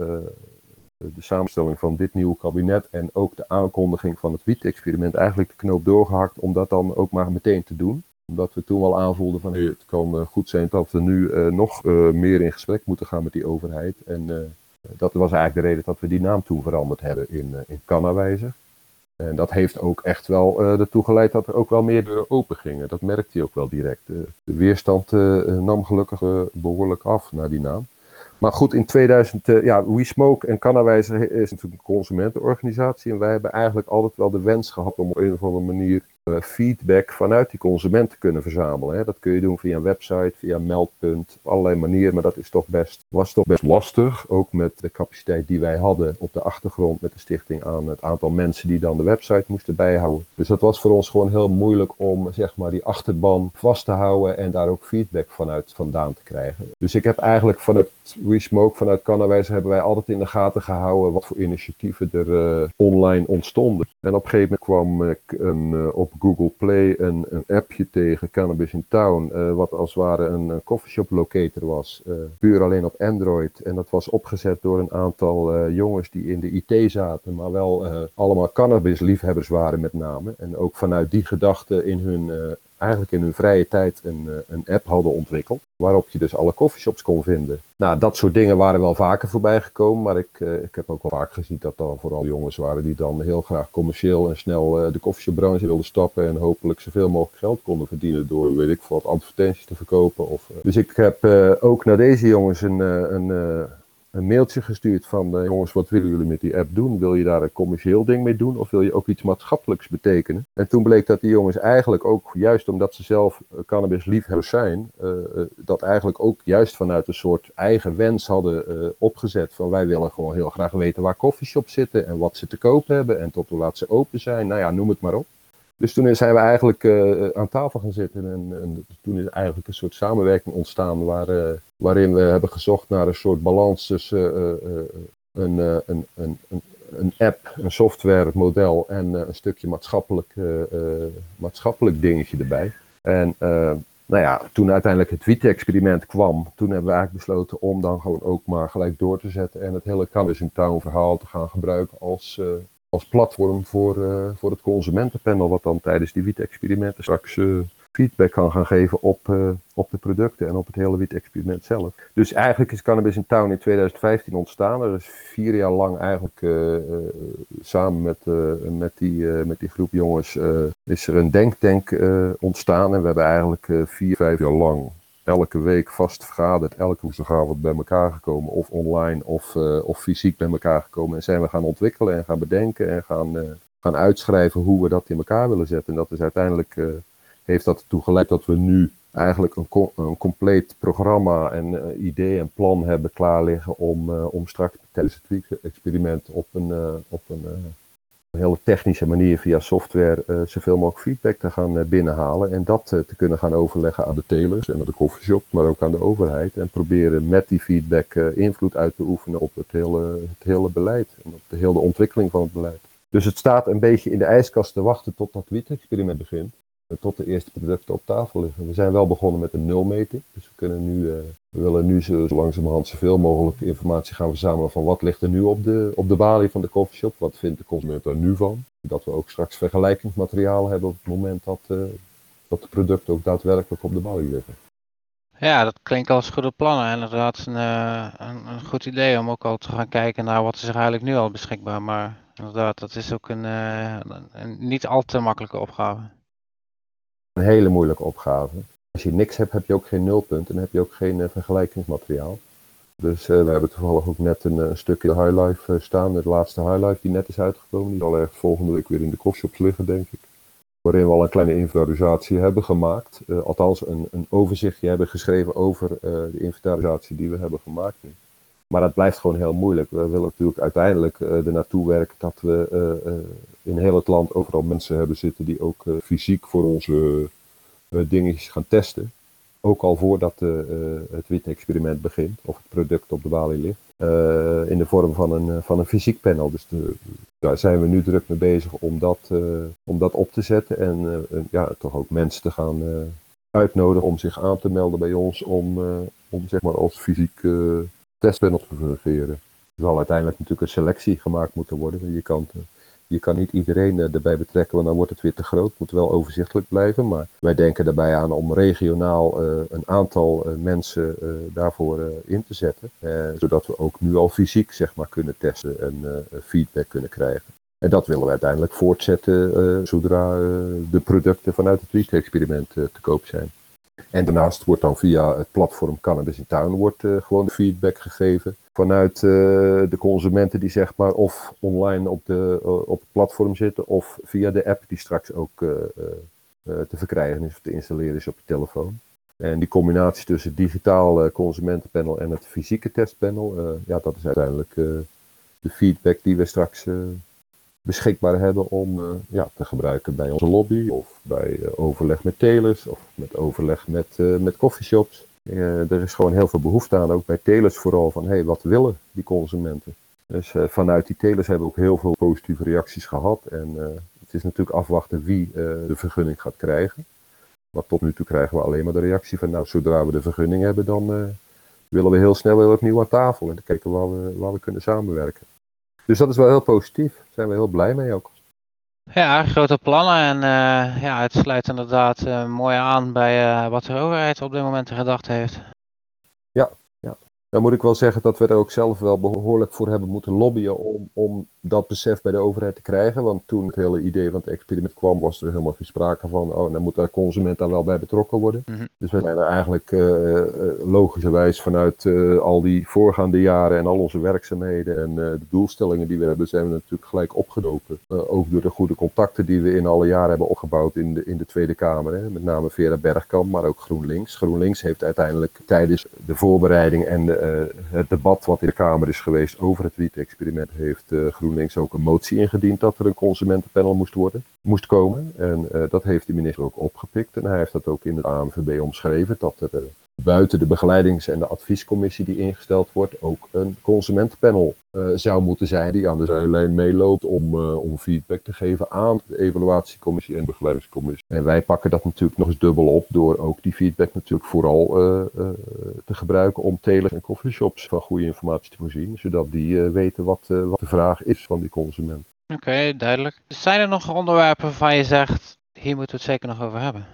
Speaker 2: de samenstelling van dit nieuwe kabinet en ook de aankondiging van het wiet-experiment eigenlijk de knoop doorgehakt om dat dan ook maar meteen te doen. Omdat we toen wel aanvoelden van het kan goed zijn dat we nu uh, nog meer in gesprek moeten gaan met die overheid. En dat was eigenlijk de reden dat we die naam toen veranderd hebben in, in Cannawijzer. En dat heeft ook echt wel ertoe geleid dat er ook wel meer deuren open gingen. Dat merkte hij ook wel direct. De weerstand nam gelukkig behoorlijk af naar die naam. Maar goed, in 2000, ja, We Smoke en Cannawijzer is natuurlijk een consumentenorganisatie. En wij hebben eigenlijk altijd wel de wens gehad om op een of andere manier feedback vanuit die consument te kunnen verzamelen. Hè. Dat kun je doen via een website, via een meldpunt, op allerlei manieren. Maar dat is toch best, was toch best lastig. Ook met de capaciteit die wij hadden op de achtergrond met de stichting aan het aantal mensen die dan de website moesten bijhouden. Dus dat was voor ons gewoon heel moeilijk om zeg maar die achterban vast te houden en daar ook feedback vanuit vandaan te krijgen. Dus ik heb eigenlijk vanuit WeSmoke, vanuit Cannawijzer, hebben wij altijd in de gaten gehouden wat voor initiatieven er uh, online ontstonden. En op een gegeven moment kwam ik een, uh, op Google Play een, een appje tegen Cannabis in Town, wat als het ware een, coffeeshop locator was, puur alleen op Android. En dat was opgezet door een aantal jongens die in de IT zaten, maar wel allemaal cannabis liefhebbers waren met name. En ook vanuit die gedachte in hun eigenlijk in hun vrije tijd een, eh, een app hadden ontwikkeld. Waarop je dus alle coffeeshops kon vinden. Nou, dat soort dingen waren wel vaker voorbij gekomen. Maar ik, uh, ik heb ook wel vaak gezien dat er vooral jongens waren die dan heel graag commercieel en snel uh, de coffeeshopbranche wilden stappen. En hopelijk zoveel mogelijk geld konden verdienen door, weet ik wat, advertenties te verkopen. Of, dus ik heb ook naar deze jongens een, een een mailtje gestuurd van uh, jongens, wat willen jullie met die app doen? Wil je daar een commercieel ding mee doen of wil je ook iets maatschappelijks betekenen? En toen bleek dat die jongens eigenlijk ook, juist omdat ze zelf uh, cannabis liefhebbers zijn, uh, dat eigenlijk ook juist vanuit een soort eigen wens hadden opgezet van wij willen gewoon heel graag weten waar coffeeshops zitten en wat ze te koop hebben en tot hoe laat ze open zijn. Nou ja, noem het maar op. Dus toen zijn we eigenlijk uh, aan tafel gaan zitten en, en, toen is eigenlijk een soort samenwerking ontstaan waar, uh, waarin we hebben gezocht naar een soort balans tussen uh, een, een, een, een, app, een softwaremodel en een stukje maatschappelijk, maatschappelijk dingetje erbij. En nou ja, toen uiteindelijk het wiet-experiment kwam, toen hebben we eigenlijk besloten om dan gewoon ook maar gelijk door te zetten en het hele Cannabis in Town verhaal te gaan gebruiken als, als platform voor, uh, voor het consumentenpanel, wat dan tijdens die wiet-experimenten straks uh, feedback kan gaan geven op, uh, op de producten en op het hele wiet-experiment zelf. Dus eigenlijk is Cannabis in Town in 2015 ontstaan. Er is vier jaar lang eigenlijk samen met, met, die, met die groep jongens is er een denktank ontstaan. En we hebben eigenlijk vier, vijf jaar lang elke week vast vergaderd, elke woensdagavond bij elkaar gekomen, of online of, uh, of fysiek bij elkaar gekomen. En zijn we gaan ontwikkelen en gaan bedenken en gaan, uh, gaan uitschrijven hoe we dat in elkaar willen zetten. En dat is uiteindelijk, uh, heeft dat ertoe geleid dat we nu eigenlijk een, een compleet programma en idee en plan hebben klaar liggen om, om straks tijdens het experiment op een, op een een hele technische manier via software uh, zoveel mogelijk feedback te gaan uh, binnenhalen. En dat uh, te kunnen gaan overleggen aan de telers en aan de coffeeshop, maar ook aan de overheid. En proberen met die feedback invloed uit te oefenen op het hele, het hele beleid en op de hele ontwikkeling van het beleid. Dus het staat een beetje in de ijskast te wachten tot dat wiet-experiment begint tot de eerste producten op tafel liggen. We zijn wel begonnen met een nulmeting. Dus we, kunnen nu, we willen nu zo, langzamerhand zoveel mogelijk informatie gaan verzamelen van wat ligt er nu op de, op de balie van de coffeeshop. Wat vindt de consument er nu van? Dat we ook straks vergelijkingsmateriaal hebben op het moment dat, uh, dat de producten ook daadwerkelijk op de balie liggen.
Speaker 1: Ja, dat klinkt als goede plannen. Inderdaad, een, een, een, goed idee om ook al te gaan kijken naar wat is er eigenlijk nu al beschikbaar. Maar inderdaad, dat is ook een, een niet al te makkelijke opgave
Speaker 2: een hele moeilijke opgave. Als je niks hebt, heb je ook geen nulpunt en heb je ook geen uh, vergelijkingsmateriaal. Dus uh, we hebben toevallig ook net een, een stukje Highlife staan, de laatste Highlife die net is uitgekomen. Die zal ergens volgende week weer in de koffieshops liggen, denk ik. Waarin we al een kleine inventarisatie hebben gemaakt. althans, een, een overzichtje hebben geschreven over de inventarisatie die we hebben gemaakt. Maar dat blijft gewoon heel moeilijk. We willen natuurlijk uiteindelijk uh, er naartoe werken dat we uh, uh, in heel het land overal mensen hebben zitten die ook fysiek voor onze dingetjes gaan testen. Ook al voordat het witte-experiment begint of het product op de balie ligt. in de vorm van een, van een fysiek panel. Dus daar zijn we nu druk mee bezig om dat, om dat op te zetten. En ja, toch ook mensen te gaan uitnodigen om zich aan te melden bij ons. Om, om zeg maar als fysiek testpanel te fungeren. Er zal uiteindelijk natuurlijk een selectie gemaakt moeten worden. Je kan, je kan niet iedereen eh, erbij betrekken, want dan wordt het weer te groot. Het moet wel overzichtelijk blijven. Maar wij denken daarbij aan om regionaal uh, een aantal uh, mensen daarvoor in te zetten. zodat we ook nu al fysiek zeg maar, kunnen testen en feedback kunnen krijgen. En dat willen we uiteindelijk voortzetten zodra de producten vanuit het Reach-experiment te koop zijn. En daarnaast wordt dan via het platform Cannabis in Town wordt, uh, gewoon de feedback gegeven vanuit uh, de consumenten die zeg maar of online op, de, uh, op het platform zitten of via de app die straks ook te verkrijgen is of te installeren is op je telefoon. En die combinatie tussen digitaal consumentenpanel en het fysieke testpanel, ja, dat is uiteindelijk de feedback die we straks beschikbaar hebben om uh, ja, te gebruiken bij onze lobby of bij uh, overleg met telers of met overleg met, uh, met coffeeshops. er is gewoon heel veel behoefte aan, ook bij telers vooral, van hé, hey, wat willen die consumenten? Dus vanuit die telers hebben we ook heel veel positieve reacties gehad en Het is natuurlijk afwachten wie de vergunning gaat krijgen. Maar tot nu toe krijgen we alleen maar de reactie van, nou, zodra we de vergunning hebben, dan willen we heel snel weer opnieuw aan tafel en kijken we, waar we kunnen samenwerken. Dus dat is wel heel positief. Daar zijn we heel blij mee ook.
Speaker 1: Ja, grote plannen en uh, ja, het sluit inderdaad uh, mooi aan bij wat de overheid op dit moment gedacht heeft.
Speaker 2: Ja, ja. Dan moet ik wel zeggen dat we er ook zelf wel behoorlijk voor hebben moeten lobbyen om, om dat besef bij de overheid te krijgen. Want toen het hele idee van het experiment kwam, was er helemaal geen sprake van, oh, dan moet de consument daar wel bij betrokken worden.
Speaker 1: Mhm.
Speaker 2: Dus we zijn er eigenlijk uh, logischerwijs vanuit uh, al die voorgaande jaren en al onze werkzaamheden en de doelstellingen die we hebben, zijn we natuurlijk gelijk opgedoken. ook door de goede contacten die we in alle jaren hebben opgebouwd in de, in de Tweede Kamer. Hè. Met name Vera Bergkamp, maar ook GroenLinks. GroenLinks heeft uiteindelijk tijdens de voorbereiding en de, het debat wat in de Kamer is geweest over het wiet-experiment, heeft GroenLinks GroenLinks ook een motie ingediend dat er een consumentenpanel moest, worden, moest komen. En uh, dat heeft de minister ook opgepikt. En hij heeft dat ook in het ANVB omschreven, dat er buiten de begeleidings- en de adviescommissie die ingesteld wordt, ook een consumentenpanel uh, zou moeten zijn die aan de zijlijn meeloopt om, om feedback te geven aan de evaluatiecommissie en de begeleidingscommissie. En wij pakken dat natuurlijk nog eens dubbel op door ook die feedback natuurlijk vooral te gebruiken om telers en coffeeshops van goede informatie te voorzien, zodat die weten wat, wat de vraag is van die consument.
Speaker 1: Oké, duidelijk. Zijn er nog onderwerpen waarvan je zegt, hier moeten we het zeker nog over hebben?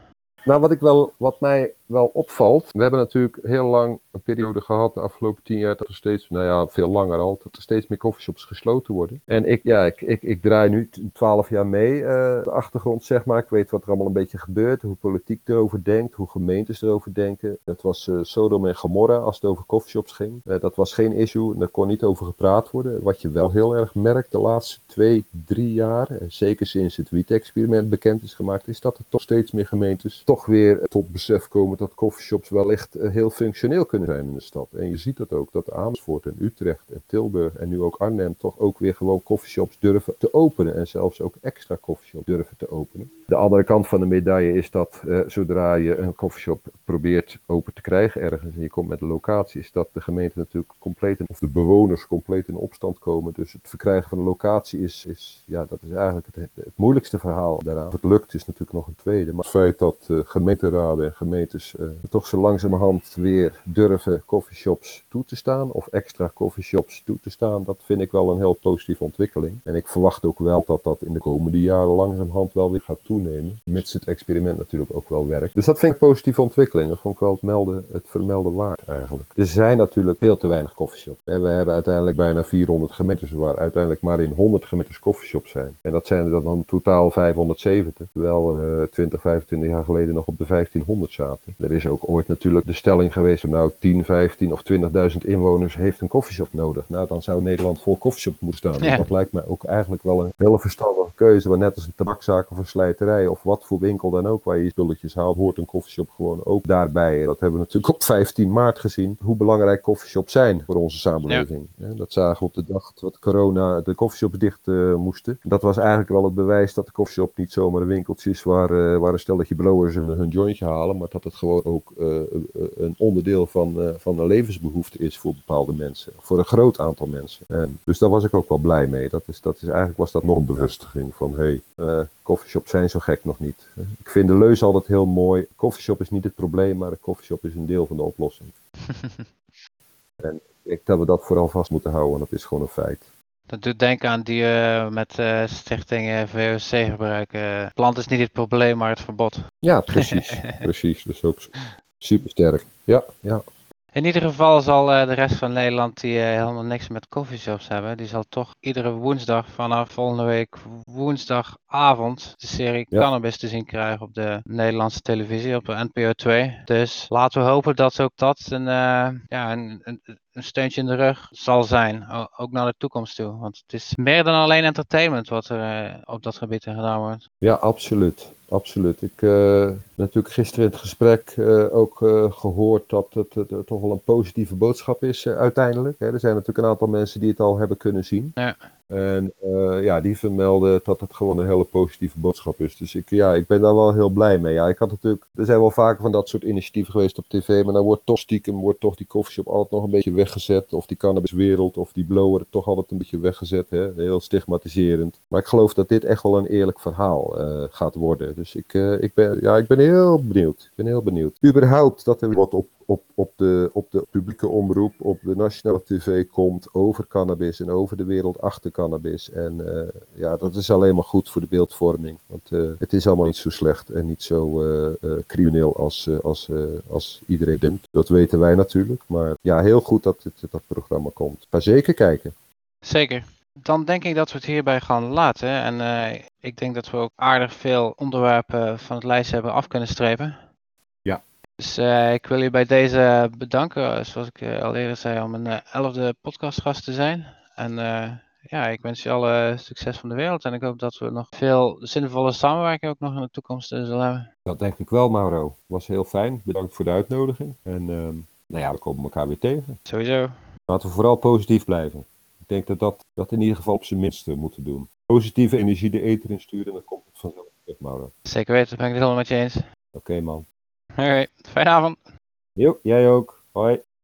Speaker 2: Nou, wat, ik wel, wat mij wel opvalt, we hebben natuurlijk heel lang periode gehad, de afgelopen tien jaar, dat er steeds, nou ja, veel langer al, dat er steeds meer coffeeshops gesloten worden. En ik, ja, ik, ik, ik draai nu twaalf jaar mee, uh, de achtergrond zeg maar. Ik weet wat er allemaal een beetje gebeurt, hoe politiek erover denkt, hoe gemeentes erover denken. Het was uh, Sodom en Gomorra als het over coffeeshops ging. Uh, dat was geen issue, daar kon niet over gepraat worden. Wat je wel heel erg merkt de laatste twee, drie jaar, zeker sinds het wiet-experiment bekend is gemaakt, is dat er toch steeds meer gemeentes toch weer tot besef komen dat coffeeshops wellicht heel functioneel kunnen in de stad. En je ziet dat ook, dat Amersfoort en Utrecht en Tilburg en nu ook Arnhem toch ook weer gewoon coffeeshops durven te openen. En zelfs ook extra coffeeshops durven te openen. De andere kant van de medaille is dat uh, zodra je een coffeeshop probeert open te krijgen ergens en je komt met een locatie, is dat de gemeente natuurlijk compleet, of de bewoners compleet in opstand komen. Dus het verkrijgen van een locatie is, is ja, dat is eigenlijk het, het, moeilijkste verhaal daaraan. Of het lukt is natuurlijk nog een tweede. Maar het feit dat uh, gemeenteraden en gemeentes uh, toch zo langzamerhand weer durven coffeeshops toe te staan of extra coffeeshops toe te staan, dat vind ik wel een heel positieve ontwikkeling. En ik verwacht ook wel dat dat in de komende jaren langzamerhand wel weer gaat toenemen, mits het experiment natuurlijk ook wel werkt. Dus dat vind ik positieve ontwikkeling. Dat vond ik wel het, melden, het vermelden waard eigenlijk. Er zijn natuurlijk veel te weinig coffeeshops. En we hebben uiteindelijk bijna 400 gemeentes waar uiteindelijk maar in 100 gemeentes coffeeshops zijn. En dat zijn er dan totaal 570, terwijl uh, 20, 25 jaar geleden nog op de 1500 zaten. Er is ook ooit natuurlijk de stelling geweest van nou 10, 15 of 20.000 inwoners heeft een koffieshop nodig. Nou, dan zou Nederland vol koffieshop moeten staan. Ja. Dat lijkt mij ook eigenlijk wel een hele verstandige keuze. Want net als een tabakzaak of een slijterij of wat voor winkel dan ook waar je je spulletjes haalt, hoort een koffieshop gewoon ook daarbij. Dat hebben we natuurlijk op 15 maart gezien. Hoe belangrijk koffieshops zijn voor onze samenleving. Ja. Dat zagen we op de dag dat corona de koffieshops dicht uh, moesten. Dat was eigenlijk wel het bewijs dat de koffieshop niet zomaar een winkeltje is waar, uh, waar een stelletje blowers hun, hun jointje halen. Maar dat het gewoon ook uh, een onderdeel van, uh, van een levensbehoefte is voor bepaalde mensen. Voor een groot aantal mensen. En dus daar was ik ook wel blij mee. Dat is, dat is, eigenlijk was dat nog een bevestiging van hé, hey, uh, coffeeshops zijn zo gek nog niet. Ik vind de leus altijd heel mooi. Coffeeshop is niet het probleem, maar de coffeeshop is een deel van de oplossing. en ik denk dat we dat vooral vast moeten houden, want dat is gewoon een feit.
Speaker 1: Dat doet denken aan die uh, met uh, stichting uh, VOC gebruiken. plant is niet het probleem, maar het verbod.
Speaker 2: Ja, precies. precies. Dus ook super sterk. Ja, ja.
Speaker 1: In ieder geval zal uh, de rest van Nederland die uh, helemaal niks met coffeeshops hebben, die zal toch iedere woensdag vanaf volgende week woensdagavond de serie ja. Cannabis te zien krijgen op de Nederlandse televisie op NPO 2. Dus laten we hopen dat ook dat een, uh, ja, een, een, een steuntje in de rug zal zijn, ook naar de toekomst toe. Want het is meer dan alleen entertainment wat er op dat gebied gedaan wordt.
Speaker 2: Ja, absoluut. Absoluut. Ik heb uh, natuurlijk gisteren in het gesprek uh, ook uh, gehoord dat het, het, toch wel een positieve boodschap is uiteindelijk. Hè. Er zijn natuurlijk een aantal mensen die het al hebben kunnen zien.
Speaker 1: Ja.
Speaker 2: En uh, ja, die vermelden dat het gewoon een hele positieve boodschap is. Dus ik, ja, ik ben daar wel heel blij mee. Ja, ik had natuurlijk, er zijn wel vaker van dat soort initiatieven geweest op tv, maar dan wordt toch stiekem, wordt toch die koffieshop altijd nog een beetje weggezet. Of die cannabiswereld, of die blower toch altijd een beetje weggezet. Hè? Heel stigmatiserend. Maar ik geloof dat dit echt wel een eerlijk verhaal uh, gaat worden. Dus ik, uh, ik, ben, ja, ik ben heel benieuwd. Ik ben heel benieuwd. Überhaupt dat er wat op op, op, de, op de publieke omroep, op de nationale tv komt over cannabis en over de wereld achter cannabis. En uh, ja, dat is alleen maar goed voor de beeldvorming. Want uh, het is allemaal niet zo slecht en niet zo uh, crimineel als, als, als iedereen denkt. Dat weten wij natuurlijk. Maar ja, heel goed dat dit, dat programma komt. Ga zeker kijken.
Speaker 1: Zeker. Dan denk ik dat we het hierbij gaan laten. En ik denk dat we ook aardig veel onderwerpen van het lijst hebben af kunnen strepen. Dus uh, ik wil je bij deze bedanken, zoals ik uh, al eerder zei, om een elfde podcastgast te zijn. En ja, ik wens je alle succes van de wereld en ik hoop dat we nog veel zinvolle samenwerking ook nog in de toekomst zullen hebben.
Speaker 2: Dat denk ik wel, Mauro. Was heel fijn. Bedankt voor de uitnodiging. En ehm, nou ja, we komen elkaar weer tegen.
Speaker 1: Sowieso.
Speaker 2: Laten we vooral positief blijven. Ik denk dat dat, dat in ieder geval op zijn minste moeten doen. Positieve energie de eter insturen en dan komt het vanzelf Mauro.
Speaker 1: Zeker weten, dat ben ik het helemaal met je eens.
Speaker 2: Oké, okay, man.
Speaker 1: Oké, fijne avond.
Speaker 2: Jo, jij ook. Hoi.